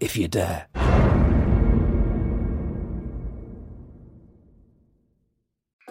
if you dare.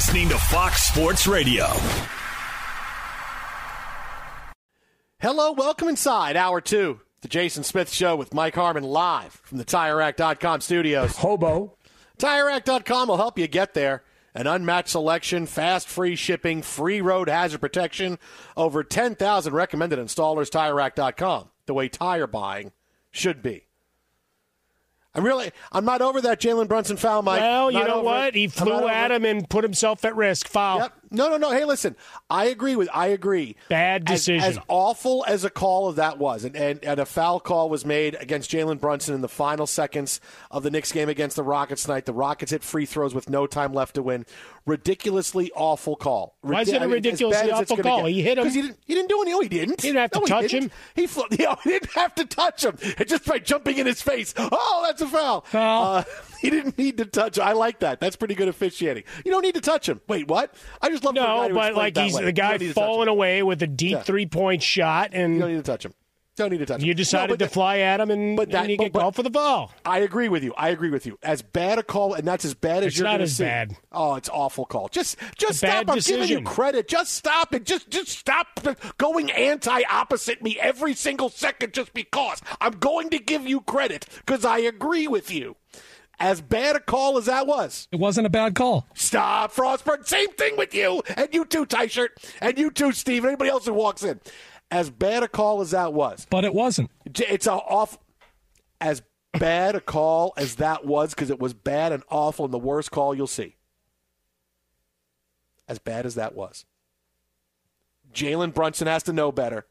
Listening to Fox Sports Radio. Hello, welcome inside hour two, the Jason Smith Show with Mike Harmon live from the TireRack.com studios. Hobo. TireRack.com will help you get there. An unmatched selection, fast free shipping, free road hazard protection, over 10,000 recommended installers. TireRack.com, the way tire buying should be. I'm really, I'm not over that Jalen Brunson foul, Mike. Well, you Not know over what? it. He flew at him and put himself at risk. Foul. Yep. No, no, no. Hey, listen. I agree with. I agree. Bad As- decision. As, awful as a call of that was, and, and, and a foul call was made against Jalen Brunson in the final seconds of the Knicks game against the Rockets tonight. The Rockets hit free throws with no time left to win. Ridiculously awful call. Why is it a I mean, as ridiculously as it's awful call? get. He hit him. 'Cause He didn't, he didn't do anything. No, he didn't. He didn't have to No, touch didn't. him. He, you know, he didn't have to touch him. Just by jumping in his face. Oh, that's a foul. Foul. Uh, he didn't need to touch. I like that. That's pretty good officiating. You don't need to touch him. Wait, what? I just love for a guy No, but like he's way. the guy don't need to touch him. falling away with a deep Yeah. three point shot, and You don't need to touch him. Don't need to touch him. you decided No, to that- fly at him, and, but that- and you but- get but- called for the foul. I agree with you. I agree with you. As bad a call, and that's as bad as It's you're not as see. bad. Oh, it's awful call. Just, just stop. I'm giving you credit. Just stop it. Just, just stop going anti-opposite me every single second. Just because I'm going to give you credit because I agree with you. As bad a call as that was, It wasn't a bad call. Stop, Frostburg. Same thing with you, and you too, T-shirt, and you too, Steve, and anybody else who walks in. As bad a call as that was, But it wasn't. It's a off. As bad a call as that was, because it was bad and awful, and the worst call you'll see. As bad as that was, Jalen Brunson has to know better.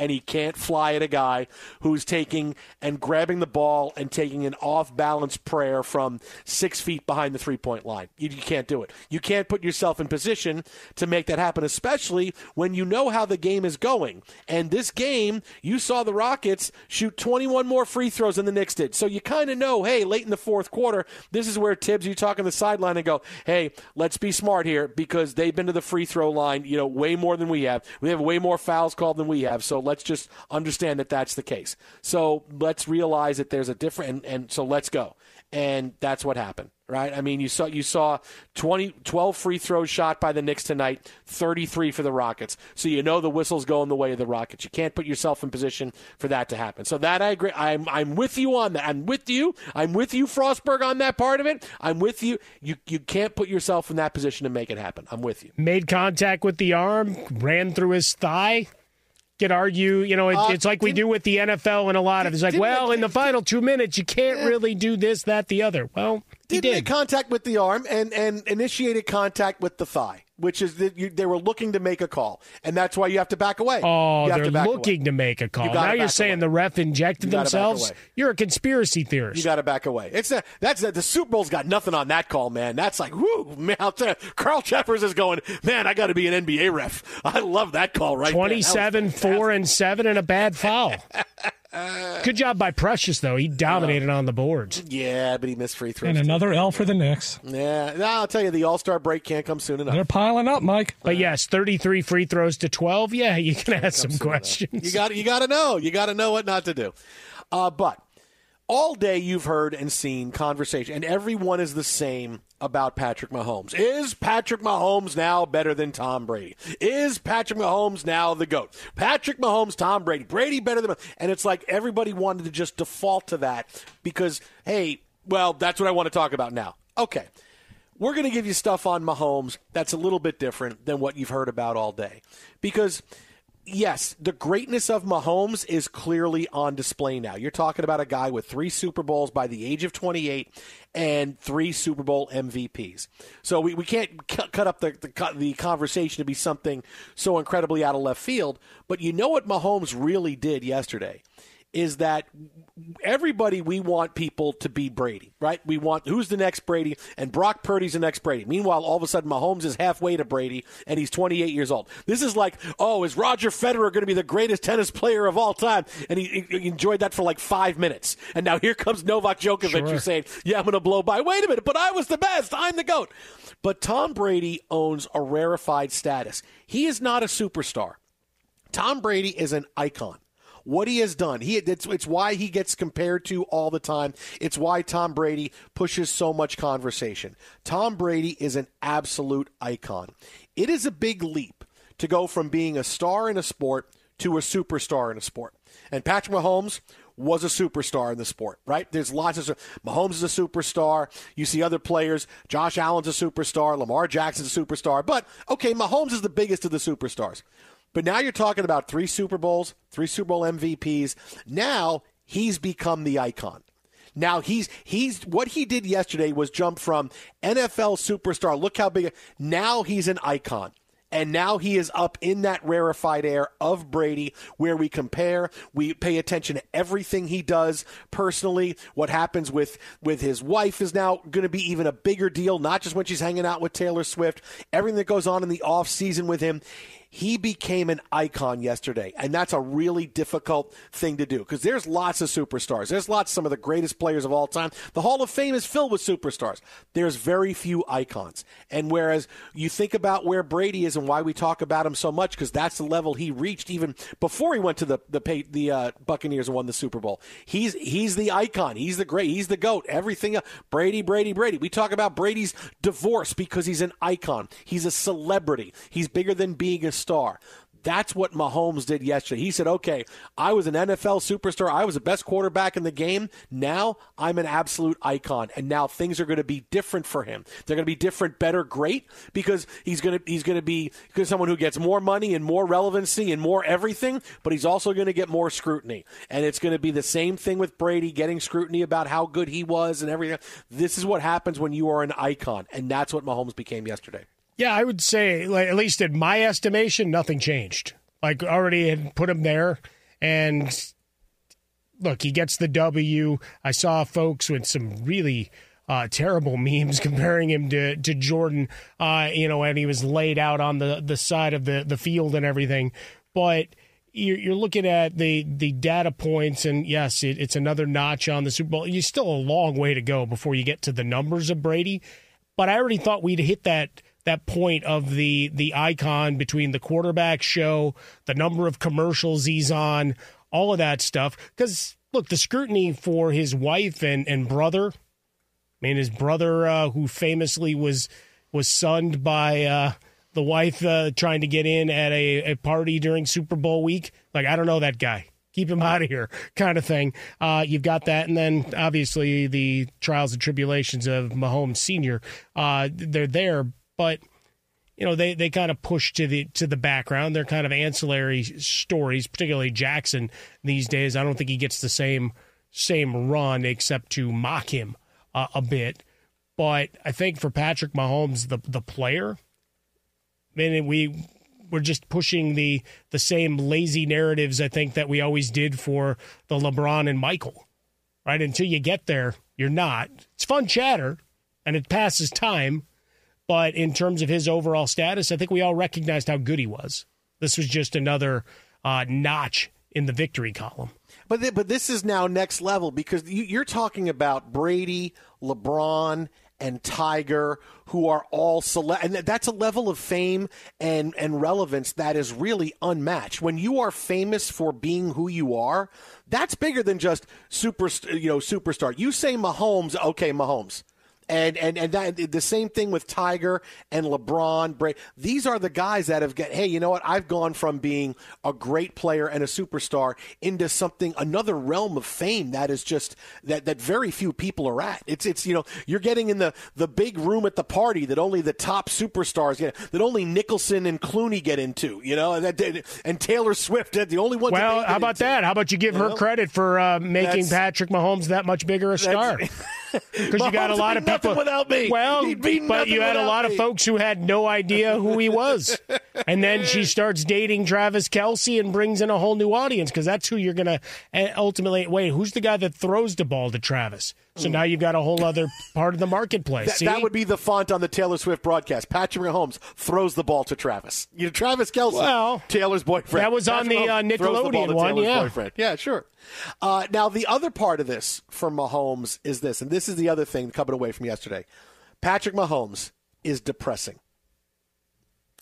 And he can't fly at a guy who's taking and grabbing the ball and taking an off balance prayer from six feet behind the three point line. You, you can't do it. You can't put yourself in position to make that happen, especially when you know how the game is going. And this game, you saw the Rockets shoot 21 more free throws than the Knicks did. So you kind of know, hey, late in the fourth quarter, this is where Thibs, you talk on the sideline and go, hey, let's be smart here because they've been to the free throw line, you know, way more than we have. We have way more fouls called than we have. So Let's just understand that that's the case. So let's realize that there's a different, and, and so let's go. And that's what happened, right? I mean, you saw you saw 20, 12 free throws shot by the Knicks tonight, 33 for the Rockets. So you know the whistle's going the way of the Rockets. You can't put yourself in position for that to happen. So that I agree. I'm I'm with you on that. I'm with you. I'm with you, Frostberg, on that part of it. I'm with you. You you can't put yourself in that position to make it happen. I'm with you. Made contact with the arm, ran through his thigh. Could argue, you know, it, Uh, it's like we do with the NFL and a lot of. It's like, well, in the final two minutes, you can't really do this, that, the other. Well, did did. make contact with the arm and, and initiated contact with the thigh, which is that you, they were looking to make a call, and that's why you have to back away. Oh, they're to back away. looking to make a call. You Now you're saying away. the ref injected You themselves? You're a conspiracy theorist. You got to back away. It's a, that's a, the Super Bowl's got nothing on that call, man. That's like, whoo, man. Tell you, Carl Jeffers is going, man. I got to be an NBA ref. I love that call right there. 27, 4, and 7, and a bad foul. Good job by Precious, though. He dominated on the boards. Yeah, but he missed free throws. And another L for the Knicks. Yeah, no, I'll tell you, the All Star break can't come soon enough. They're piling up, Mike. But yes, 33 free throws to 12. Yeah, you can ask some questions. You got you got to know. You got to know what not to do. Uh, but all day you've heard and seen conversation, and everyone is the same about Patrick Mahomes. Is Patrick Mahomes now better than Tom Brady? Is Patrick Mahomes now the GOAT? Patrick Mahomes, Tom Brady. Brady better than And it's like everybody wanted to just default to that because, hey, well, that's what I want to talk about now. Okay. We're going to give you stuff on Mahomes that's a little bit different than what you've heard about all day. Because yes, the greatness of Mahomes is clearly on display now. You're talking about a guy with three Super Bowls by the age of 28 and three Super Bowl MVPs. So we, we can't cu- cut up the, the, the conversation to be something so incredibly out of left field. But you know what Mahomes really did yesterday? Is that everybody we want people to be Brady, right? We want who's the next Brady, and Brock Purdy's the next Brady. Meanwhile, all of a sudden Mahomes is halfway to Brady, and he's 28 years old. This is like, oh, is Roger Federer going to be the greatest tennis player of all time? And he, he enjoyed that for like five minutes, and now here comes Novak Djokovic, Sure. who's saying, yeah, I'm going to blow by. Wait a minute, but I was the best. I'm the goat. But Tom Brady owns a rarefied status. He is not a superstar. Tom Brady is an icon. What he has done, he it's, it's why he gets compared to all the time. It's why Tom Brady pushes so much conversation. Tom Brady is an absolute icon. It is a big leap to go from being a star in a sport to a superstar in a sport. And Patrick Mahomes was a superstar in the sport, right? There's lots of Mahomes is a superstar. You see other players. Josh Allen's a superstar. Lamar Jackson's a superstar. But okay, Mahomes is the biggest of the superstars. But now you're talking about three Super Bowls, three Super Bowl MVPs. Now he's become the icon. Now he's he's what he did yesterday was jump from NFL superstar. Look how big. Now he's an icon. And now he is up in that rarefied air of Brady where we compare, we pay attention to everything he does personally. What happens with, with his wife is now going to be even a bigger deal, not just when she's hanging out with Taylor Swift, everything that goes on in the off season with him. He became an icon yesterday, and that's a really difficult thing to do because there's lots of superstars. There's lots some of the greatest players of all time. The Hall of Fame is filled with superstars. There's very few icons. And whereas you think about where Brady is and why we talk about him so much because that's the level he reached even before he went to the the the uh, Buccaneers and won the Super Bowl. He's he's the icon. He's the great. He's the goat. Everything else- Brady, Brady, Brady. We talk about Brady's divorce because he's an icon. He's a celebrity. He's bigger than being a star. That's what Mahomes did yesterday. He said, okay, I was an NFL superstar. I was the best quarterback in the game. Now I'm an absolute icon. And now things are going to be different for him. They're going to be different, better, great, because he's going to, he's going to be someone who gets more money and more relevancy and more everything, but he's also going to get more scrutiny. And it's going to be the same thing with Brady getting scrutiny about how good he was and everything. This is what happens when you are an icon. And that's what Mahomes became yesterday. Yeah, I would say, like, at least in my estimation, nothing changed. Like, already had put him there. And look, he gets the W. I saw folks with some really uh, terrible memes comparing him to, to Jordan, uh, you know, and he was laid out on the, the side of the, the field and everything. But you're, looking at the, the data points, and yes, it, it's another notch on the Super Bowl. You're still a long way to go before you get to the numbers of Brady. But I already thought we'd hit that that point of the the icon between the quarterback show, the number of commercials he's on, all of that stuff. Because look, the scrutiny for his wife and and brother. I mean, his brother, uh, who famously was was sunned by uh, the wife uh, trying to get in at a, a party during Super Bowl week. Like, I don't know that guy keep him out of here kind of thing. Uh, you've got that. And then obviously the trials and tribulations of Mahomes Sr. Uh, they're there, but you know, they, they kind of push to the to the background. They're kind of ancillary stories, particularly Jackson these days. I don't think he gets the same same run except to mock him uh, a bit. But I think for Patrick Mahomes, the the player, I mean, we we're just pushing the the same lazy narratives I think that we always did for the LeBron and Michael. Right? Until you get there, you're not. It's fun chatter and it passes time, but in terms of his overall status, I think we all recognized how good he was. This was just another uh, notch in the victory column. But th- but this is now next level because you, you're talking about Brady, LeBron, and Tiger, who are all select, and that's a level of fame and and relevance that is really unmatched. When you are famous for being who you are, that's bigger than just super, you know, superstar. You say Mahomes, okay, Mahomes and and and that, the same thing with Tiger and LeBron. Bray. These are the guys that have got. Hey, you know what? I've gone from being a great player and a superstar into something another realm of fame that is just that that very few people are at. It's it's you know you're getting in the the big room at the party that only the top superstars get. That only Nicholson and Clooney get into. You know that and Taylor Swift. The only one. Well, how about into. that? How about you give you her know? credit for uh, making Patrick Mahomes that much bigger a star? Because you got a lot of people without me. Well, but you had a lot me. of folks who had no idea who he was, and then she starts dating Travis Kelce and brings in a whole new audience because that's who you're going to eh, ultimately wait. Who's the guy that throws the ball to Travis? So now you've got a whole other part of the marketplace. That, that, would be the font on the Taylor Swift broadcast. Patrick Mahomes throws the ball to Travis. You know, Travis Kelce, well, Taylor's boyfriend. That was Patrick on the uh, Nickelodeon the one, yeah. Boyfriend. Yeah, sure. Uh, now, the other part of this for Mahomes is this, and this is the other thing coming away from yesterday. Patrick Mahomes is depressing.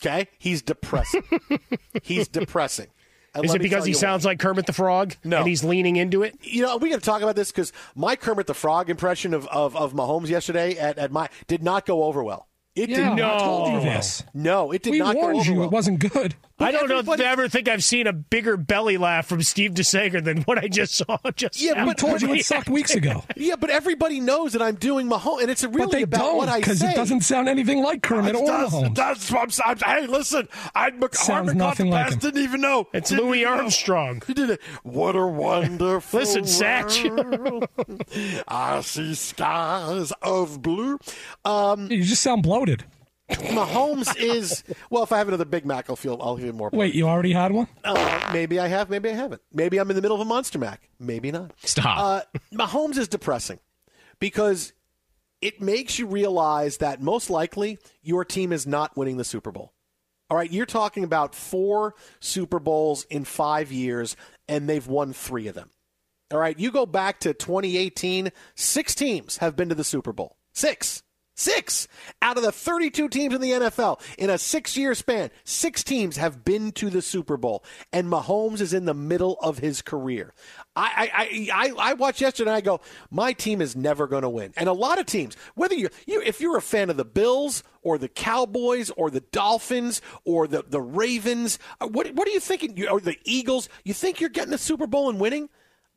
Okay? He's depressing. he's depressing. And Is it because he sounds why. like Kermit the Frog? No. And he's leaning into it? You know, we got to talk about this because my Kermit the Frog impression of, of, of Mahomes yesterday at, at my did not go over well. It yeah, did not. I told you this. No, it did we not warned go over you well. it wasn't good. But I don't know, ever think I've seen a bigger belly laugh from Steve DeSager than what I just saw. Just yeah, but told you it sucked weeks ago. Yeah, but everybody knows that I'm doing Mahomes, and it's a really but they about don't, what I because say. it doesn't sound anything like Kermit or does, Mahomes. That's what I'm, I'm, hey, listen, I Sounds nothing like him. didn't even know. It's didn't Louis Armstrong. He did it. What a wonderful Listen, Satch. I see skies of blue. Um, you just sound bloated. Mahomes is well. If I have another Big Mac, I'll feel I'll feel more. Wait, you already had one? Uh, maybe I have. Maybe I haven't. Maybe I'm in the middle of a Monster Mac. Maybe not. Stop. Uh, Mahomes is depressing because it makes you realize that most likely your team is not winning the Super Bowl. All right, you're talking about four Super Bowls in five years, and they've won three of them. All right, you go back to 2018, six teams have been to the Super Bowl. Six. Six out of the 32 teams in the NFL in a six year span, six teams have been to the Super Bowl, and Mahomes is in the middle of his career. I, I, I, I watched yesterday and I go, my team is never going to win. And a lot of teams, whether you're, you, if you're a fan of the Bills or the Cowboys or the Dolphins or the, the Ravens, uh, what, what are you thinking? Or the Eagles, you think you're getting the Super Bowl and winning?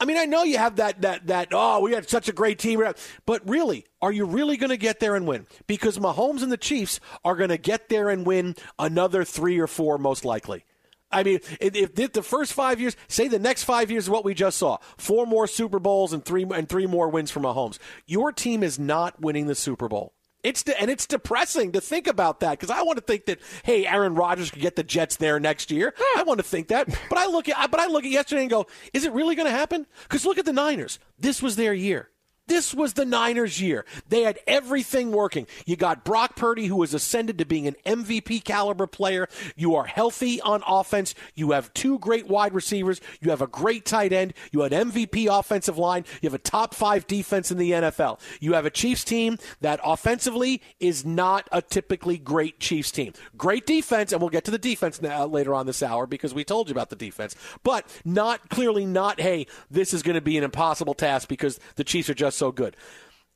I mean, I know you have that that that oh, we had such a great team, but really, are you really going to get there and win? Because Mahomes and the Chiefs are going to get there and win another three or four, most likely. I mean, if, if the first five years, say the next five years is what we just saw, four more Super Bowls and three and three more wins for Mahomes, your team is not winning the Super Bowl. It's de- and it's depressing to think about that because I want to think that hey, Aaron Rodgers could get the Jets there next year. Hmm. I want to think that, but I look at but I look at yesterday and go, is it really going to happen? Because look at the Niners. This was their year. This was the Niners' year. They had everything working. You got Brock Purdy, who has ascended to being an MVP caliber player. You are healthy on offense. You have two great wide receivers. You have a great tight end. You have an MVP offensive line. You have a top five defense in the NFL. You have a Chiefs team that offensively is not a typically great Chiefs team. Great defense, and we'll get to the defense now uh, later on this hour because we told you about the defense, but not clearly not, hey, this is going to be an impossible task because the Chiefs are just so good.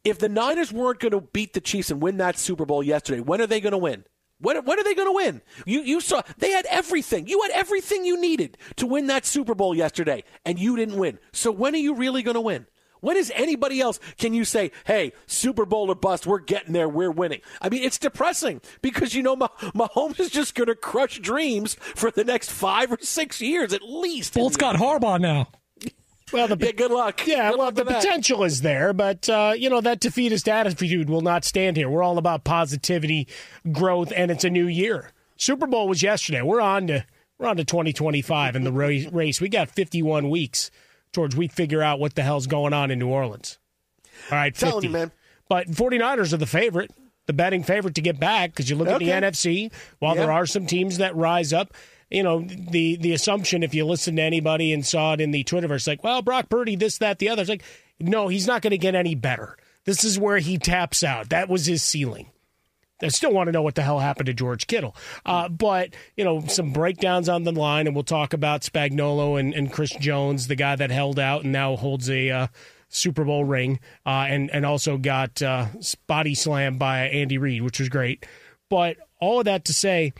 If the Niners weren't going to beat the Chiefs and win that Super Bowl yesterday, when are they going to win? When, when are they going to win? You, you saw they had everything. You had everything you needed to win that Super Bowl yesterday, and you didn't win. So when are you really going to win? When is anybody else can you say, "Hey, Super Bowl or bust? We're getting there. We're winning." I mean, it's depressing because you know Mah- Mahomes is just going to crush dreams for the next five or six years at least. Bolt's got Harbaugh now. Well, the yeah, good luck. Yeah, Good well, luck the potential is there, but uh, you know that defeatist attitude will not stand here. We're all about positivity, growth, and it's a new year. Super Bowl was yesterday. We're on to we're on to 2025 in the race. We got 51 weeks towards we figure out what the hell's going on in New Orleans. All right, 50. Telling you, man. But 49ers are the favorite, the betting favorite to get back because you look Okay. at the NFC. While there are some teams that rise up, you know the the assumption if you listen to anybody and saw it in the Twitterverse, like, well, Brock Purdy, this, that, the other. It's like, no, he's not going to get any better. This is where he taps out. That was his ceiling. I still want to know what the hell happened to George Kittle. Uh, but, you know, some breakdowns on the line, and we'll talk about Spagnuolo and, and Chris Jones, the guy that held out and now holds a uh, Super Bowl ring, uh, and, and also got uh, body slammed by Andy Reid, which was great. But all of that to say,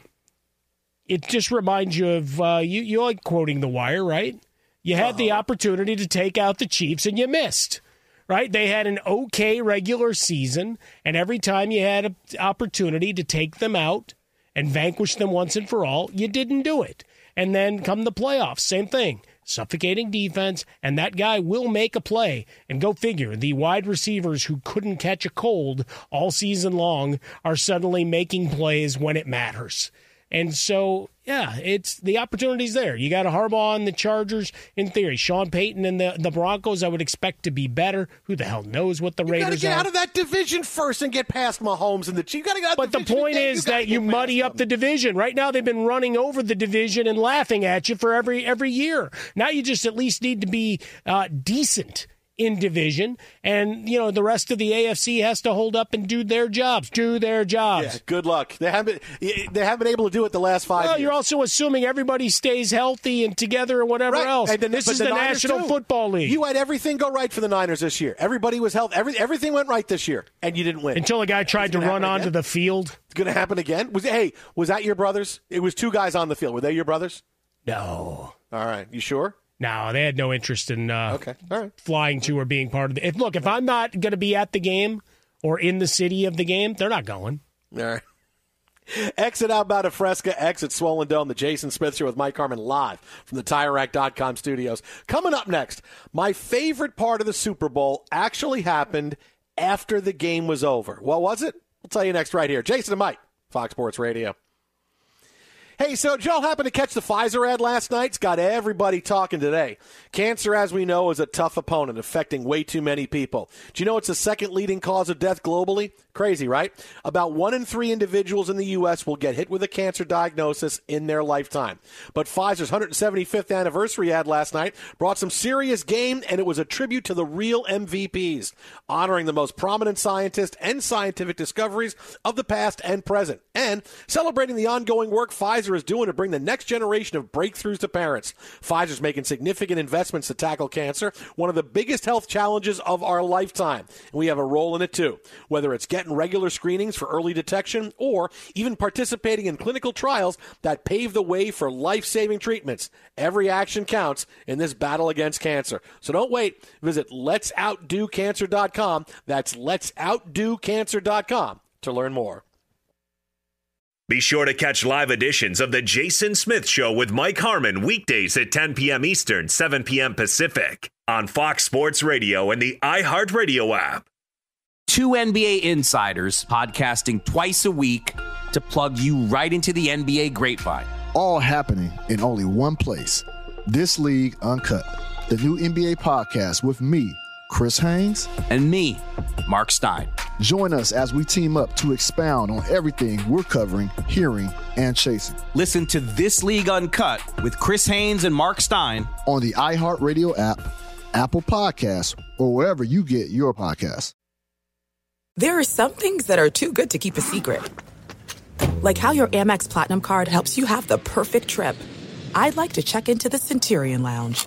it just reminds you of uh, you, you like quoting The Wire, right? You had the opportunity to take out the Chiefs and you missed right? They had an okay regular season, and every time you had an opportunity to take them out and vanquish them once and for all, you didn't do it. And then come the playoffs, same thing. Suffocating defense, and that guy will make a play. And go figure, the wide receivers who couldn't catch a cold all season long are suddenly making plays when it matters. And so, yeah, it's the opportunity's there. You got a Harbaugh and the Chargers in theory. Sean Payton and the, the Broncos, I would expect to be better. Who the hell knows what the You got to get are? out of that division first and get past Mahomes and the Chiefs. You got to get out. But the division, point is gotta that you muddy up them. the division. Right now, they've been running over the division and laughing at you for every every year. Now you just at least need to be uh, decent in division, and you know the rest of the AFC has to hold up and do their jobs. Do their jobs. Yeah, good luck. They haven't. They haven't been able to do it the last five. Well, years. you're also assuming everybody stays healthy and together and whatever Right. else. And then- this is the, Niners, National too. Football League. You had everything go right for the Niners this year. Everybody was healthy. Every, everything went right this year, and you didn't win. Until a guy tried to run onto again? the field. It's going to happen again. Was hey, was that your brothers? It was two guys on the field. Were they your brothers? No. All right, you sure? No, they had no interest in uh, Okay, all right. flying to or being part of the. If, look, if I'm not going to be at the game or in the city of the game, they're not going. All right. Exit outbound of Fresca, exit Swollen Dome, the Jason Smith Show with Mike Harmon live from the TireRack.com studios. Coming up next, my favorite part of the Super Bowl actually happened after the game was over. What was it? We'll tell you next right here. Jason and Mike, Fox Sports Radio. Hey, so did y'all happen to catch the Pfizer ad last night? It's got everybody talking today. Cancer, as we know, is a tough opponent affecting way too many people. Do you know it's the second leading cause of death globally? Crazy, right? About one in three individuals in the U.S. will get hit with a cancer diagnosis in their lifetime. But Pfizer's 175th anniversary ad last night brought some serious game, and it was a tribute to the real MVPs, honoring the most prominent scientists and scientific discoveries of the past and present, and celebrating the ongoing work Pfizer is doing to bring the next generation of breakthroughs to parents. Pfizer's making significant investments to tackle cancer, one of the biggest health challenges of our lifetime. And we have a role in it too. Whether it's getting regular screenings for early detection or even participating in clinical trials that pave the way for life saving treatments. Every action counts in this battle against cancer. So don't wait. Visit let'soutdocancer.com. That's let'soutdocancer.com to learn more. Be sure to catch live editions of The Jason Smith Show with Mike Harmon weekdays at 10 p.m. Eastern, 7 p.m. Pacific on Fox Sports Radio and the iHeartRadio app. Two NBA insiders podcasting twice a week to plug you right into the NBA grapevine. All happening in only one place. This League Uncut, the new NBA podcast with me, Chris Haynes, and me, Mark Stein. Join us as we team up to expound on everything we're covering, hearing, and chasing. Listen to This League Uncut with Chris Haynes and Mark Stein on the iHeartRadio app, Apple Podcasts, or wherever you get your podcasts. There are some things that are too good to keep a secret, like how your Amex Platinum card helps you have the perfect trip. I'd like to check into the Centurion Lounge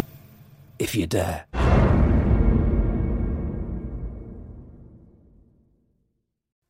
if you dare.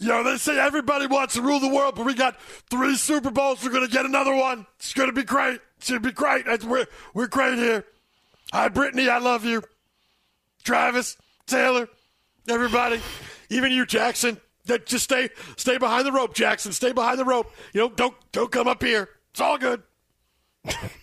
Yo, they say everybody wants to rule the world, but we got three Super Bowls. We're going to get another one. It's going to be great. It's going to be great. We're, we're great here. Hi, Brittany. I love you. Travis, Taylor, everybody, even you, Jackson. Just stay, stay behind the rope, Jackson. Stay behind the rope. You know, don't, don't come up here. It's all good.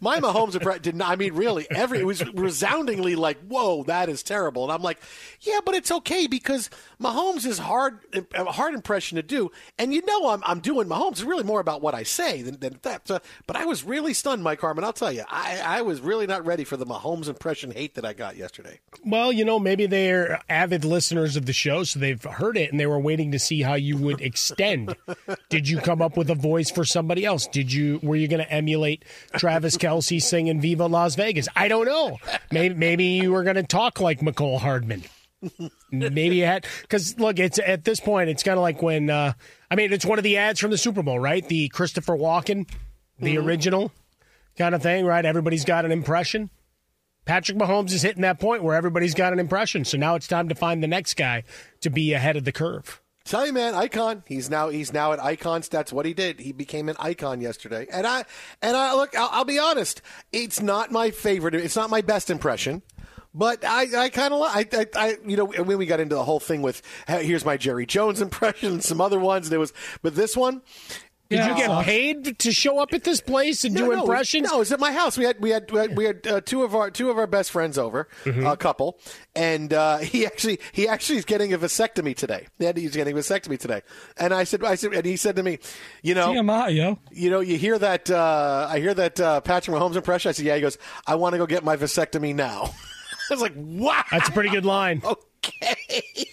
My Mahomes didn't. I mean, really, every it was resoundingly like, "Whoa, that is terrible." And I'm like, "Yeah, but it's okay because Mahomes is hard, a hard impression to do." And you know, I'm I'm doing Mahomes. It's really more about what I say than, than that. Uh, but I was really stunned, Mike Harmon. I'll tell you, I I was really not ready for the Mahomes impression hate that I got yesterday. Well, you know, maybe they're avid listeners of the show, so they've heard it and they were waiting to see how you would extend. Did you come up with a voice for somebody else? Did you were you going to emulate? Travis Kelce singing "Viva Las Vegas." I don't know. Maybe maybe you were going to talk like Mecole Hardman. maybe you had because look, it's at this point, it's kind of like when uh, I mean, it's one of the ads from the Super Bowl, right? The Christopher Walken, the mm-hmm. original kind of thing, right? Everybody's got an impression. Patrick Mahomes is hitting that point where everybody's got an impression. So now it's time to find the next guy to be ahead of the curve. Tell you, man, icon. He's now he's now at icons. That's what he did. He became an icon yesterday. And I and I look. I'll, I'll be honest. It's not my favorite. It's not my best impression. But I, I kind of, I, I, I, you know, when we got into the whole thing with here's my Jerry Jones impression and some other ones, and it was, but this one, did yeah. you get paid to show up at this place and no, do impressions? No, it was at my house. We had we had we had, we had uh, two of our two of our best friends over, mm-hmm. a couple, and uh, he actually he actually is getting a vasectomy today. Yeah, he's getting a vasectomy today, and I said I said and he said to me, you know, TMI, yo, you know, you hear that uh, I hear that uh, Patrick Mahomes impression. I said, yeah. He goes, I want to go get my vasectomy now. I was like, wow, that's a pretty good line. okay,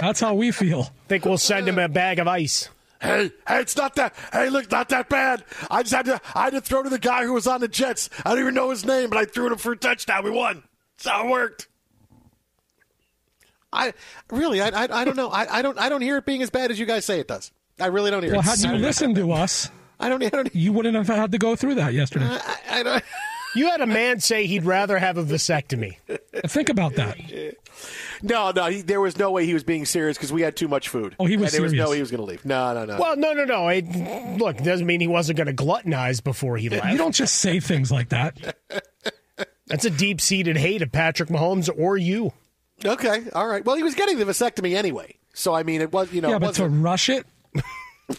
that's how we feel. Think we'll send him a bag of ice. Hey, hey, it's not that. Hey, look, not that bad. I just had to. I had to throw to the guy who was on the Jets. I don't even know his name, but I threw to him for a touchdown. We won. That's how it worked. I really, I, I, I don't know. I, I don't, I don't hear it being as bad as you guys say it does. I really don't hear Well, it. Well, had you listened to us, I don't, I don't. you wouldn't have had to go through that yesterday. I, I don't. You had a man say he'd rather have a vasectomy. Think about that. No, no, he, there was no way he was being serious because we had too much food. Oh, he was and there was serious. no way he was going to leave. No, no, no. Well, no, no, no. It, look, it doesn't mean he wasn't going to gluttonize before he left. You don't just say things like that. That's a deep seated hate of Patrick Mahomes or you. Okay, all right. Well, he was getting the vasectomy anyway, so I mean, it was you know. yeah, it but to wasn't- rush it.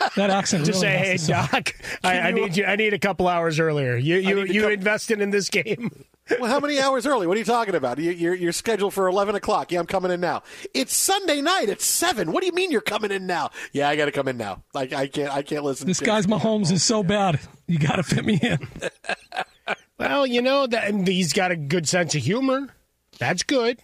that accent. Just really say, hey, has to suck. Doc, I, I need you. I need a couple hours earlier. You, you, you come- invested in this game. well, how many hours early? What are you talking about? You, you're, you're scheduled for eleven o'clock. Yeah, I'm coming in now. It's Sunday night at seven. What do you mean you're coming in now? Yeah, I got to come in now. Like I can't. I can't listen. This to guy's Mahomes is so bad. You got to fit me in. Well, you know that and he's got a good sense of humor. That's good.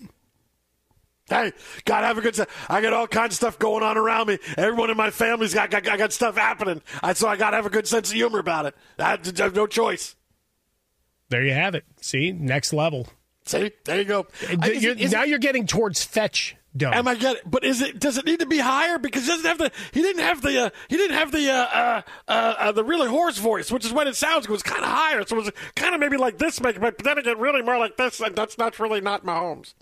Hey, gotta have a good. se- I got all kinds of stuff going on around me. Everyone in my family's got got, got stuff happening. I, so I gotta have a good sense of humor about it. I have, I have no choice. There you have it. See, next level. See, there you go. I- is You're- it- is now it- you're getting towards fetch. Dumb. Am I getting? But is it? Does it need to be higher? Because he doesn't have the. He didn't have the. Uh, he didn't have the. Uh, uh, uh, uh, the really hoarse voice, which is when it sounds. It was kind of higher, so it was kind of maybe like this, make, but then again, really more like this, and that's not really not Mahomes.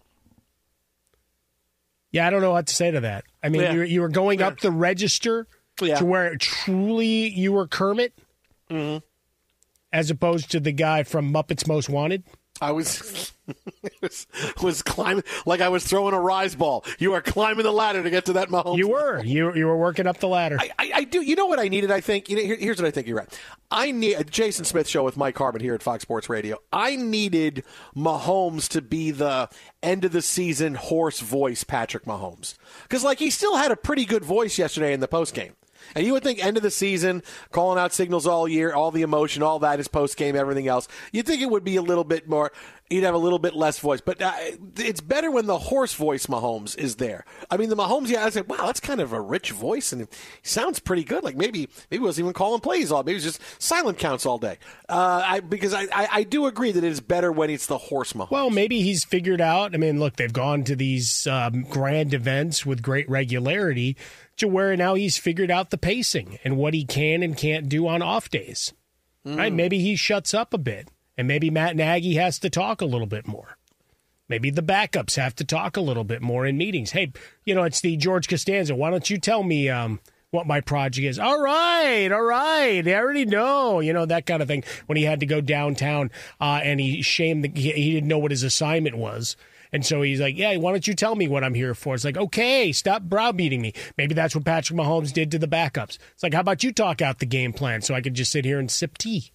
Yeah, I don't know what to say to that. I mean, Yeah. you, you were going up the register Yeah. to where truly you were Kermit, Mm-hmm. as opposed to the guy from Muppets Most Wanted. I was, was was climbing like I was throwing a rise ball. You are climbing the ladder to get to that Mahomes. You were you you were working up the ladder. I, I, I do. You know what I needed? I think. You know, here, here's what I think. You're right. I need a Jason Smith show with Mike Harmon here at Fox Sports Radio. I needed Mahomes to be the end of the season hoarse voice, Patrick Mahomes, because like he still had a pretty good voice yesterday in the post game. And you would think end of the season, calling out signals all year, all the emotion, all that is post game, everything else. You'd think it would be a little bit more. He'd have a little bit less voice, but uh, it's better when the hoarse voice Mahomes is there. I mean, the Mahomes, yeah, I said, wow, that's kind of a rich voice, and he sounds pretty good. Like maybe, maybe he wasn't even calling plays all. Maybe it was just silent counts all day. Uh, I, because I, I, I do agree that it is better when it's the hoarse Mahomes. Well, maybe he's figured out. I mean, look, they've gone to these um, grand events with great regularity to where now he's figured out the pacing and what he can and can't do on off days. Right? Maybe he shuts up a bit, and maybe Matt Nagy has to talk a little bit more. Maybe the backups have to talk a little bit more in meetings. Hey, you know, it's the George Costanza. Why don't you tell me um, what my project is? All right, all right. I already know. You know that kind of thing. When he had to go downtown uh, and he shamed, the, he, he didn't know what his assignment was. And so he's like, "Yeah, why don't you tell me what I'm here for?" It's like, "Okay, stop browbeating me." Maybe that's what Patrick Mahomes did to the backups. It's like, "How about you talk out the game plan so I could just sit here and sip tea?"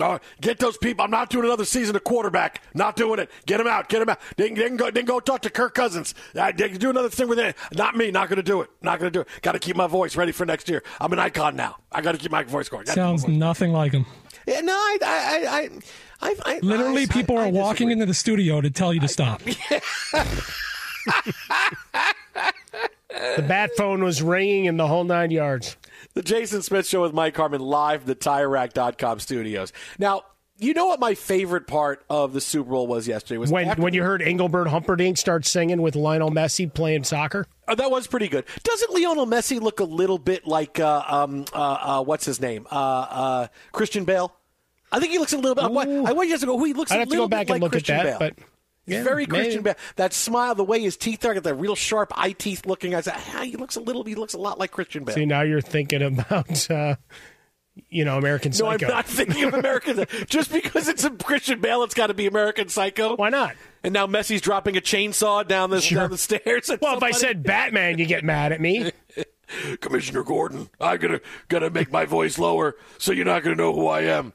Oh, get those people. I'm not doing another season of quarterback. Not doing it. Get him out. Get him out. They can, they can go, they can go talk to Kirk Cousins. Uh, they can do another thing with it. Not me. Not going to do it. Not going to do it. Got to keep my voice ready for next year. I'm an icon now. I got to keep my voice going. Gotta Sounds voice- nothing like him. Yeah, no, I, I, I, I, I, I Literally, I- people I- are I walking into the studio to tell you to stop. The bat phone was ringing in the whole nine yards. The Jason Smith Show with Mike Harmon live at the TireRack.com studios. Now, you know what my favorite part of the Super Bowl was yesterday was When after- when you heard Engelbert Humperdinck start singing with Lionel Messi playing soccer. Oh, that was pretty good. Doesn't Lionel Messi look a little bit like uh, um, uh, uh, what's his name? Uh, uh, Christian Bale. I think he looks a little bit. I want I want you guys to go. Who he looks I'd a have to little go back and like look at Christian that, Bale. but yeah, very. Christian Bale. That smile, the way his teeth are, got that real sharp eye teeth looking. I said, ah, he looks a little. He looks a lot like Christian Bale. See, now you're thinking about, uh, you know, American Psycho. No, I'm not thinking of American. Just because it's a Christian Bale, it's got to be American Psycho. Why not? And now Messi's dropping a chainsaw down the Sure. down the stairs. Well, if I said Batman, you get mad at me. Commissioner Gordon, I gotta gotta make my voice lower so you're not gonna know who I am.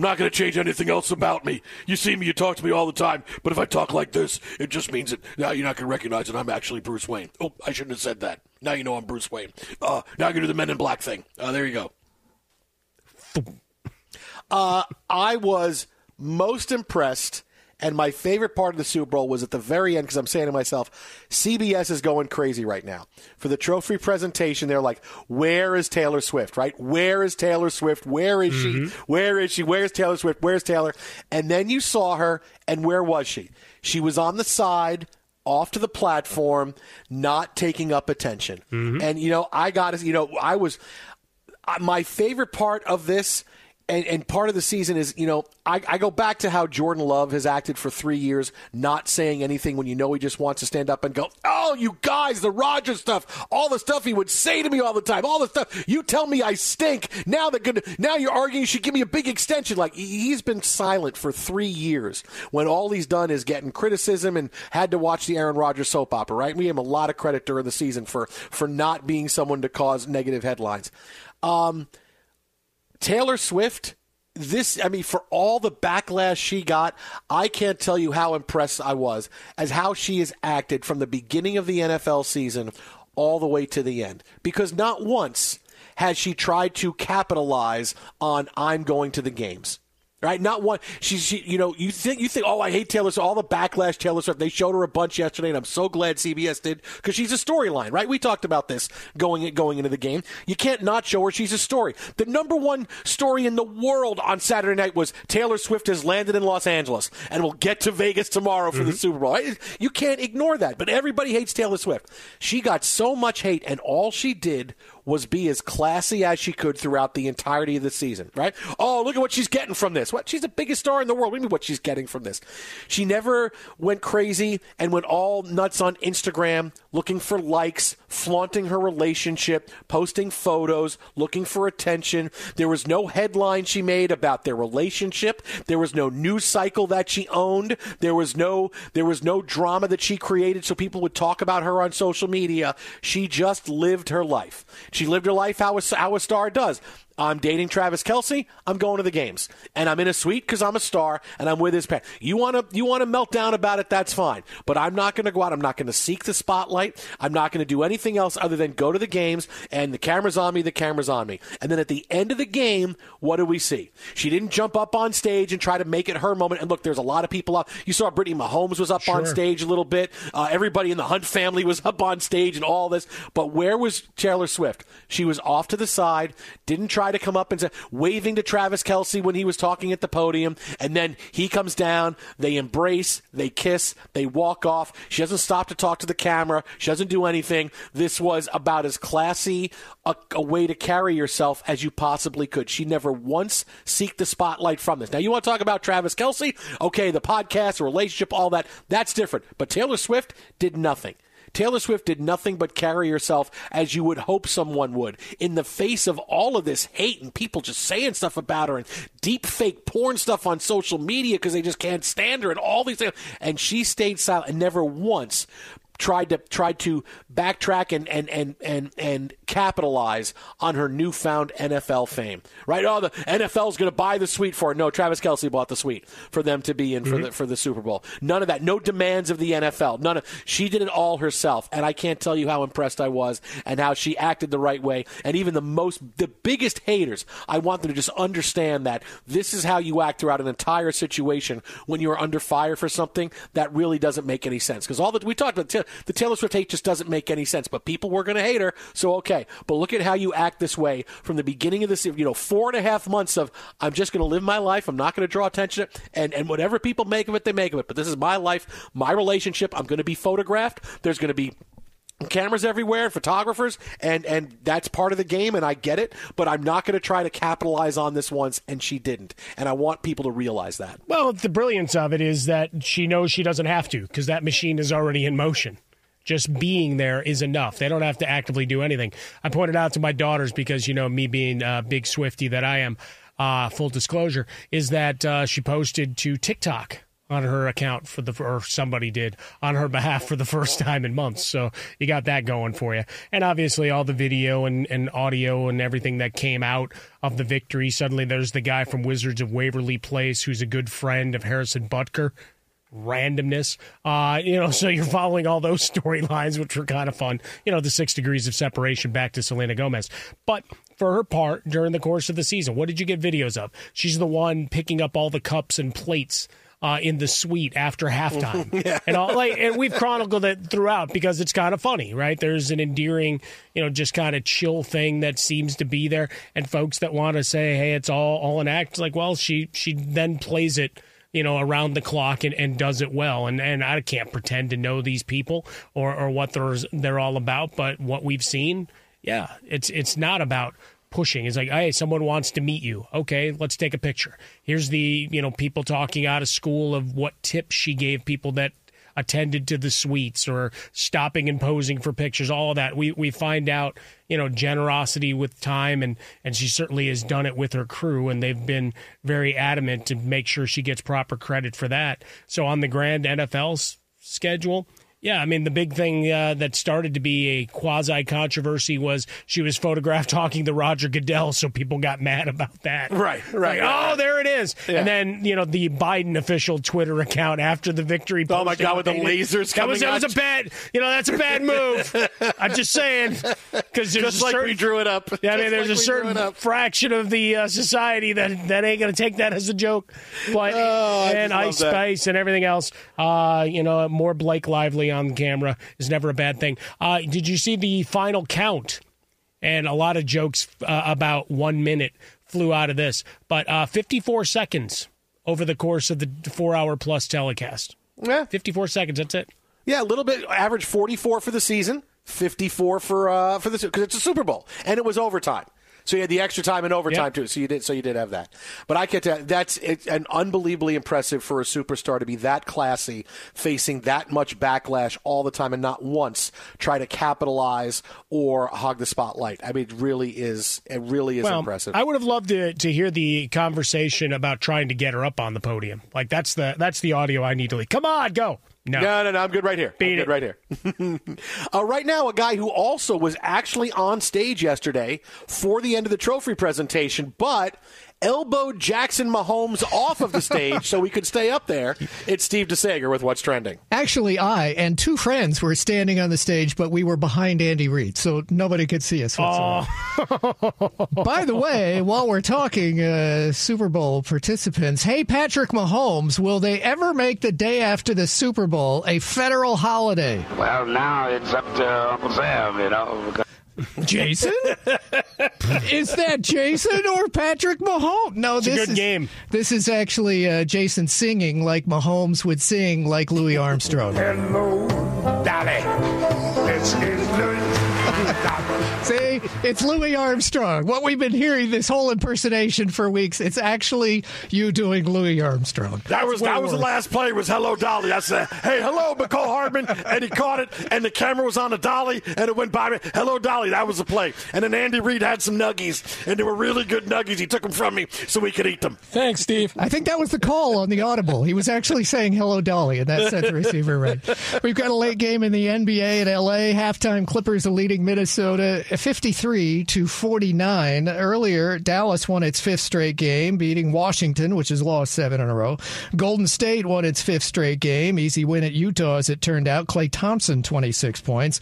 I'm not gonna change anything else about me. You see me, you talk to me all the time, but if I talk like this, it just means that now you're not gonna recognize that I'm actually Bruce Wayne. Oh, I shouldn't have said that. Now you know I'm Bruce Wayne. Uh, now I can do the Men in Black thing. Uh, there you go. Uh, I was most impressed And my favorite part of the Super Bowl was at the very end because I'm saying to myself, CBS is going crazy right now. For the trophy presentation, they're like, where is Taylor Swift, right? Where is Taylor Swift? Where is she? Where is she? Where's Taylor Swift? Where's Taylor? And then you saw her, and where was she? She was on the side off to the platform, not taking up attention. And you know, I got to, you know, I was uh, my favorite part of this. And, and part of the season is, you know, I, I go back to how Jordan Love has acted for three years, not saying anything when you know he just wants to stand up and go, Oh, you guys, the Rodgers stuff, all the stuff he would say to me all the time, all the stuff. You tell me I stink. Now they're gonna, now you're arguing you should give me a big extension. Like he- he's been silent for three years when all he's done is getting criticism and had to watch the Aaron Rodgers soap opera, right? We gave him a lot of credit during the season for, for not being someone to cause negative headlines. Um, Taylor Swift, this, I mean, for all the backlash she got, I can't tell you how impressed I was as how she has acted from the beginning of the NFL season all the way to the end. Because not once has she tried to capitalize on I'm going to the games. Right, not one. She's, she, you know, you think you think, oh, I hate Taylor Swift. All the backlash Taylor Swift. They showed her a bunch yesterday, and I'm so glad CBS did because she's a storyline. Right, we talked about this going going into the game. You can't not show her she's a story. The number one story in the world on Saturday night was Taylor Swift has landed in Los Angeles and will get to Vegas tomorrow for the mm-hmm. Super Bowl. Right? You can't ignore that. But everybody hates Taylor Swift. She got so much hate, and all she did was be as classy as she could throughout the entirety of the season, right? Oh, look at what she's getting from this. What? She's the biggest star in the world. What do what she's getting from this? She never went crazy and went all nuts on Instagram looking for likes, flaunting her relationship, posting photos, looking for attention. There was no headline she made about their relationship. There was no news cycle that she owned. There was no there was no drama that she created so people would talk about her on social media. She just lived her life. Lived her life how a, how a star does. I'm dating Travis Kelce. I'm going to the games, and I'm in a suite because I'm a star, and I'm with his parents. You want to you want to melt down about it? That's fine, but I'm not going to go out. I'm not going to seek the spotlight. I'm not going to do anything else other than go to the games, and the camera's on me. The camera's on me, and then at the end of the game, what do we see? She didn't jump up on stage and try to make it her moment. And look, there's a lot of people up. You saw Brittany Mahomes was up on stage a little bit. Uh, everybody in the Hunt family was up on stage and all this. But where was Taylor Swift? She was off to the side, didn't try to come up and say, waving to Travis Kelce when he was talking at the podium. And then he comes down, they embrace, they kiss, they walk off. She doesn't stop to talk to the camera. She doesn't do anything. This was about as classy a, a way to carry yourself as you possibly could. She never once seeked the spotlight from this. Now, you want to talk about Travis Kelce? Okay, the podcast, the relationship, all that, that's different. But Taylor Swift did nothing. Taylor Swift did nothing but carry herself as you would hope someone would in the face of all of this hate and people just saying stuff about her and deep fake porn stuff on social media because they just can't stand her and all these things. And she stayed silent and never once tried to tried to backtrack and and and and and capitalize on her newfound NFL fame. Right? Oh, the NFL's going to buy the suite for it. No, Travis Kelce bought the suite for them to be in for mm-hmm. the for the Super Bowl. None of that. No demands of the NFL. None of. She did it all herself, and I can't tell you how impressed I was and how she acted the right way. And even the most, the biggest haters, I want them to just understand that this is how you act throughout an entire situation when you are under fire for something that really doesn't make any sense. Because all that we talked about, Ta- the Taylor Swift hate just doesn't make any sense. But people were going to hate her, so okay. But look at how you act this way from the beginning of this. You know, four and a half months of I'm just going to live my life. I'm not going to draw attention, and and whatever people make of it, they make of it. But this is my life, my relationship. I'm going to be photographed. There's going to be cameras everywhere and photographers and and that's part of the game and I get it but I'm not going to try to capitalize on this once and she didn't and I want people to realize that Well, the brilliance of it is that she knows she doesn't have to because that machine is already in motion. Just being there is enough. They don't have to actively do anything. I pointed out to my daughters because, you know, me being a big Swiftie that I am, uh, full disclosure, is that uh, she posted to TikTok on her account for the or somebody did on her behalf for the first time in months. So you got that going for you. And obviously all the video and, and audio and everything that came out of the victory. Suddenly there's the guy from Wizards of Waverly Place who's a good friend of Harrison Butker. Randomness, uh, you know, so you're following all those storylines, which were kind of fun. You know, the six degrees of separation back to Selena Gomez. But for her part during the course of the season, what did you get videos of? She's the one picking up all the cups and plates uh, in the suite after halftime, yeah. and all like, and we've chronicled it throughout because it's kind of funny, right? There's an endearing, you know, just kind of chill thing that seems to be there, and folks that want to say, hey, it's all all an act. Like, well, she she then plays it you know, around the clock and, and does it well. And and I can't pretend to know these people or, or what they're they're all about, but what we've seen, yeah, it's it's not about pushing. It's like, hey, someone wants to meet you. Okay, let's take a picture. Here's the you know people talking out of school of what tips she gave people that attended to the suites or stopping and posing for pictures, all of that. We we find out, you know, generosity with time and and she certainly has done it with her crew and they've been very adamant to make sure she gets proper credit for that. So on the grand NFL schedule, yeah, I mean, the big thing uh, that started to be a quasi controversy was she was photographed talking to Roger Goodell, so people got mad about that. Right, right. Like, oh, there it is. Yeah. And then, you know, the Biden official Twitter account after the victory. Oh, my God, with the lasers that was, that was a bad, you know, that's a bad move. I'm just saying. Cause just like certain, we drew it up. Yeah, I mean, there's like a certain fraction of the uh, society that, that ain't going to take that as a joke. But, oh, and Ice Spice and everything else, uh, you know, more Blake Lively on camera is never a bad thing. Uh, did you see the final count? And a lot of jokes uh, about one minute flew out of this, but uh, 54 seconds over the course of the four hour plus telecast. Yeah. 54 seconds, that's it. Yeah, a little bit, average 44 for the season, 54 for uh, for the because it's a Super Bowl and it was overtime. So you had the extra time and overtime yep. too. So you did. So you did have that. But I get to. That's it, an unbelievably impressive for a superstar to be that classy, facing that much backlash all the time, and not once try to capitalize or hog the spotlight. I mean, it really is. It really is well, impressive. I would have loved to to hear the conversation about trying to get her up on the podium. Like that's the that's the audio I need to leave. Come on, go. No. no, no, no. I'm good right here. Beat I'm it right here. uh, right now, a guy who also was actually on stage yesterday for the end of the trophy presentation, but elbowed Jackson Mahomes off of the stage so we could stay up there. It's Steve DeSager with What's Trending. Actually, I and two friends were standing on the stage, but we were behind Andy Reid, so nobody could see us whatsoever. Oh. By the way, while we're talking uh, Super Bowl participants, hey, Patrick Mahomes, will they ever make the day after the Super Bowl a federal holiday? Well, now it's up to Uncle Sam, you know. Jason? is that Jason or Patrick Mahomes? No, it's this a good is, game. This is actually uh, Jason singing like Mahomes would sing like Louis Armstrong. Hello, Dolly. This is Louis. See, it's Louis Armstrong. What we've been hearing this whole impersonation for weeks, it's actually you doing Louis Armstrong. That was that was the last play was Hello Dolly. I said, Hey, hello, Mecole Hardman, and he caught it, and the camera was on a dolly, and it went by me. Hello Dolly, that was the play. And then Andy Reid had some nuggies, and they were really good nuggies. He took them from me so we could eat them. Thanks, Steve. I think that was the call on the audible. He was actually saying hello Dolly, and that set the receiver right. We've got a late game in the NBA at LA. Halftime Clippers are leading Minnesota 53 to 49. Earlier, Dallas won its fifth straight game, beating Washington, which has lost seven in a row. Golden State won its fifth straight game. Easy win at Utah, as it turned out. Klay Thompson, 26 points.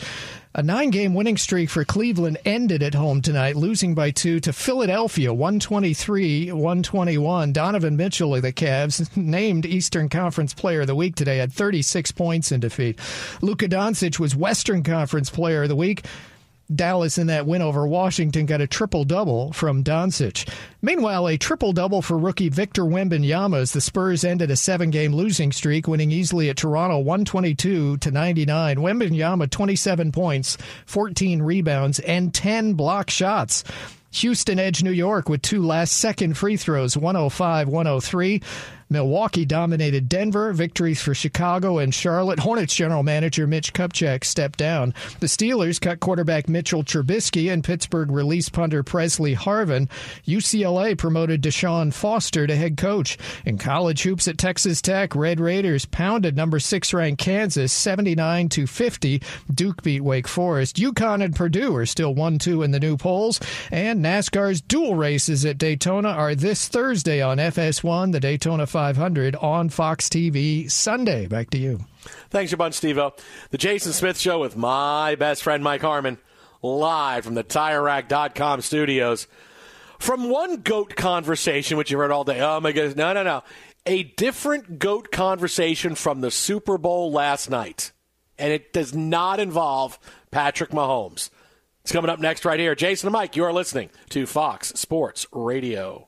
A nine game winning streak for Cleveland ended at home tonight, losing by two to Philadelphia, 123 121. Donovan Mitchell of the Cavs, named Eastern Conference Player of the Week today, had 36 points in defeat. Luka Doncic was Western Conference Player of the Week. Dallas in that win over Washington got a triple double from Doncic. Meanwhile, a triple double for rookie Victor Wembanyama as the Spurs ended a seven game losing streak, winning easily at Toronto 122 to 99. Wembanyama 27 points, 14 rebounds, and 10 block shots. Houston edged New York with two last second free throws, 105 103. Milwaukee dominated Denver. Victories for Chicago and Charlotte. Hornets general manager Mitch Kupchak stepped down. The Steelers cut quarterback Mitchell Trubisky and Pittsburgh released punter Pressley Harvin. UCLA promoted Deshaun Foster to head coach. In college hoops at Texas Tech, Red Raiders pounded number six ranked Kansas 79 to 50. Duke beat Wake Forest. UConn and Purdue are still 1 2 in the new polls. And NASCAR's dual races at Daytona are this Thursday on FS1, the Daytona 500 on Fox TV Sunday. Back to you. Thanks a bunch, Steve The Jason Smith Show with my best friend, Mike Harmon, live from the TireRack.com studios. From one goat conversation, which you heard all day, oh my goodness, no, no, no. a different GOAT conversation from the Super Bowl last night. And it does not involve Patrick Mahomes. It's coming up next right here. Jason and Mike, you are listening to Fox Sports Radio.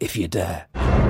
if you dare.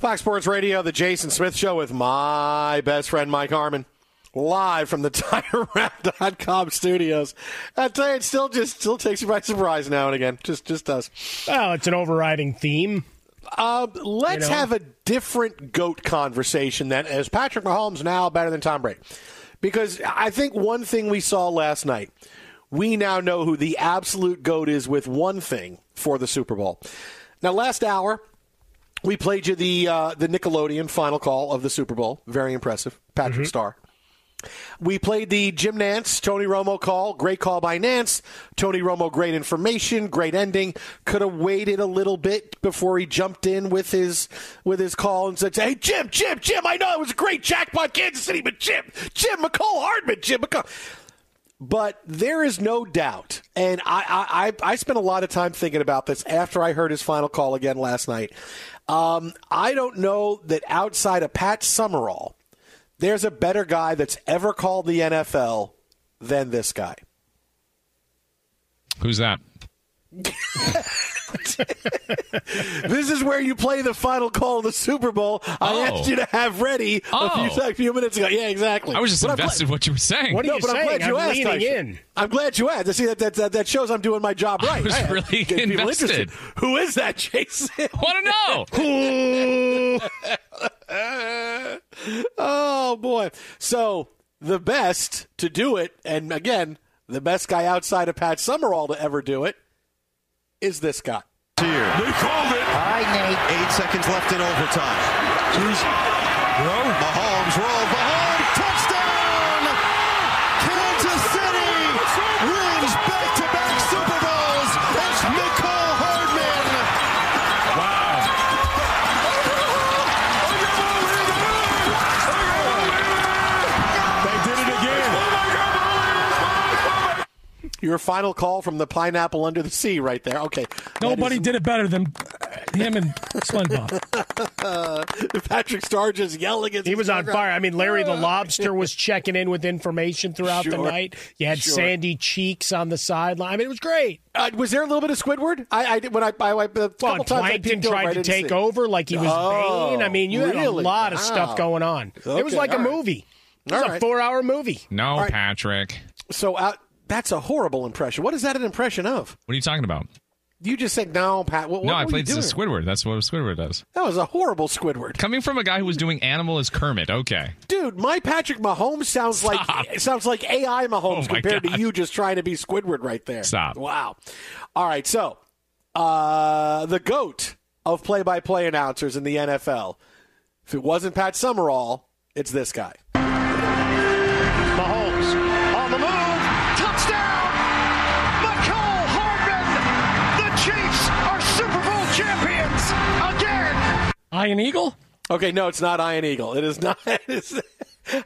Fox Sports Radio, the Jason Smith Show with my best friend Mike Harmon, live from the TireRack.com studios. I tell you, it still just still takes you by surprise now and again. Just just does. Well, it's an overriding theme. Uh, let's You know? have a different goat conversation. Then, is Patrick Mahomes now better than Tom Brady? Because I think one thing we saw last night, we now know who the absolute goat is with one thing for the Super Bowl. Now, last hour, we played you the uh, the Nickelodeon final call of the Super Bowl. Very impressive, Patrick Star. We played the Jim Nantz, Tony Romo call. Great call by Nantz. Tony Romo, great information, great ending. Could have waited a little bit before he jumped in with his with his call and said, "Hey, Jim, Jim, Jim, I know it was a great jackpot, Kansas City, but Jim, Jim Mecole Hardman, Jim Mecole." But there is no doubt, and I, I, I spent a lot of time thinking about this after I heard his final call again last night. Um, I don't know that outside of Pat Summerall, there's a better guy that's ever called the NFL than this guy. Who's that? this is where you play the final call of the Super Bowl. I Oh. asked you to have ready a Oh. few, a few minutes ago. Yeah, exactly. I was just But invested in what you were saying. What are no, you but I'm glad you I'm asked. leaning Tyson. in. I'm glad you asked. See that that that, that shows I'm doing my job right. I was Hey, really get people invested. interested. Who is that, Jason? Want to know? oh boy! So the best to do it, and again, the best guy outside of Pat Summerall to ever do it, is this guy. Here. They called it. All right, Nate. Eight seconds left in overtime. Mahomes rolls. Your final call from the pineapple under the sea, right there. Okay. Nobody did it better than him and SpongeBob. Patrick Star just yelling at He was on fire. I mean, Larry the Lobster was checking in with information throughout the night. You had Sure. Sandy Cheeks on the sideline. I mean, it was great. Uh, was there a little bit of Squidward? I, I did when I, I, I the Well, couple times I Plankton peeked over, tried to didn't take see. over like he was Oh, Bane. I mean, you had a lot of Wow. stuff going on. it was like a all right. movie. It was All a right. four-hour movie. No, All right. Patrick. So uh, that's a horrible impression. What is that an impression of? What are you talking about? You just said no, Pat. What, no, what I played? Squidward. That's what Squidward does. That was a horrible Squidward. Coming from a guy who was doing animal as Kermit. Okay. Dude, my Patrick Mahomes sounds like sounds like AI Mahomes Oh, compared to you just trying to be Squidward right there. Stop. Wow. All right, so uh, the goat of play-by-play announcers in the NFL. If it wasn't Pat Summerall, it's this guy. Iron Eagle? Okay, no, it's not Iron Eagle. It is not. It is,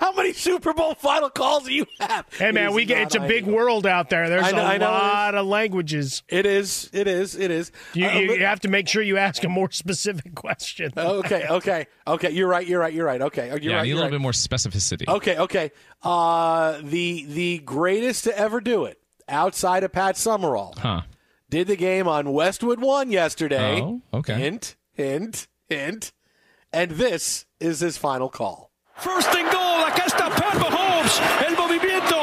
how many Super Bowl final calls do you have? Hey man, It is we get it's a big Eagle. world out there. There's I know- a I know it is. lot of languages. It is. It is. It is. You, Uh, you, but- you have to make sure you ask a more specific question. okay, okay, okay. You're right. You're right. You're right. Okay, you're yeah, right. I need a you're little right. bit more specificity. Okay, okay. Uh, the the greatest to ever do it outside of Pat Summerall Huh. did the game on Westwood One yesterday. Oh, okay. Hint, hint, hint. And this is his final call. First and goal. Acá está Pat Mahomes. El movimiento.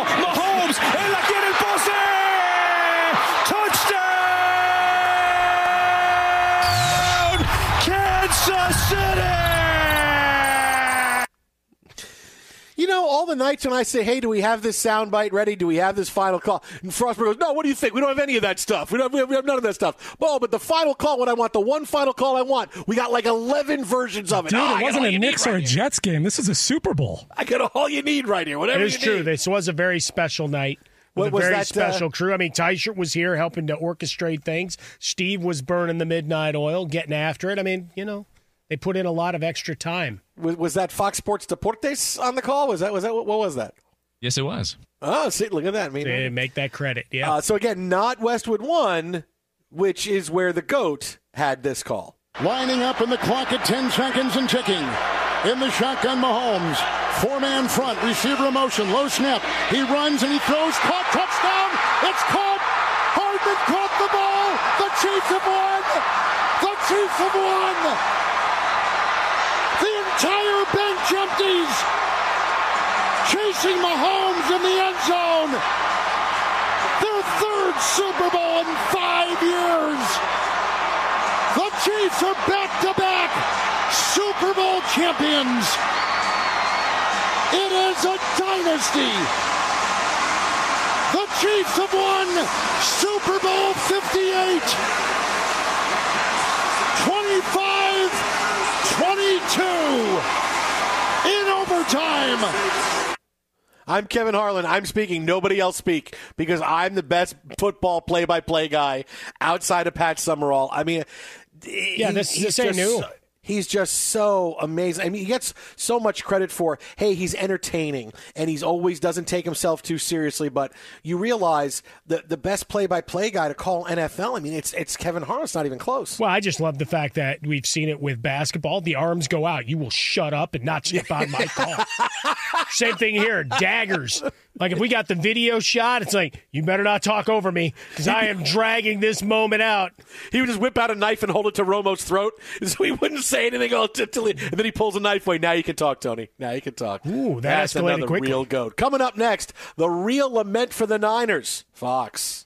All the nights when I say, "Hey, do we have this soundbite ready? Do we have this final call?" And Frostberg goes, "No. What do you think? We don't have any of that stuff. We don't. We have, we have none of that stuff." Oh, but the final call, what I want, the one final call I want, we got like eleven versions of it. Dude, Oh, it wasn't a you need Knicks or right a here. Jets game. This is a Super Bowl. I got all you need right here. It Whatever is you true. need. This was a very special night. With What a was very that, uh, special crew. I mean, Tyshirt was here helping to orchestrate things. Steve was burning the midnight oil, getting after it. I mean, you know, they put in a lot of extra time. Was, was that Fox Sports Deportes on the call? Was that was that what, what was that? Yes, it was. Oh, see, look at that. They didn't make that credit. Yeah. uh, so again, not Westwood One, which is where the goat had this call. Lining up in the clock at 10 seconds and ticking. In the shotgun, Mahomes. Four man front, receiver in motion, low snap. He runs and he throws, caught, touchdown. It's caught. Hardman caught the ball. The Chiefs have won. The Chiefs have won. Bench empties. Chasing Mahomes in the end zone. Their third Super Bowl in five years. The Chiefs are back to back Super Bowl champions. It is a dynasty. The Chiefs have won Super Bowl 58. Overtime. I'm Kevin Harlan. I'm speaking. Nobody else speak because I'm the best football play-by-play guy outside of Pat Summerall. I mean, Yeah, this- he's this ain't new. He's just so amazing. I mean, he gets so much credit for, hey, he's entertaining and he's always doesn't take himself too seriously. But you realize the the best play by play guy to call NFL, I mean, it's it's Kevin Harlan. It's not even close. Well, I just love the fact that we've seen it with basketball. The arms go out. You will shut up and not step on my call. Same thing here. Daggers. Like if we got the video shot, it's like you better not talk over me because I am dragging this moment out. He would just whip out a knife and hold it to Romo's throat, so he wouldn't say anything until he, and then he pulls a knife away. Now you can talk, Tony. Now you can talk. Ooh, that That's another quickly. real goat. Coming up next, the real lament for the Niners. Fox.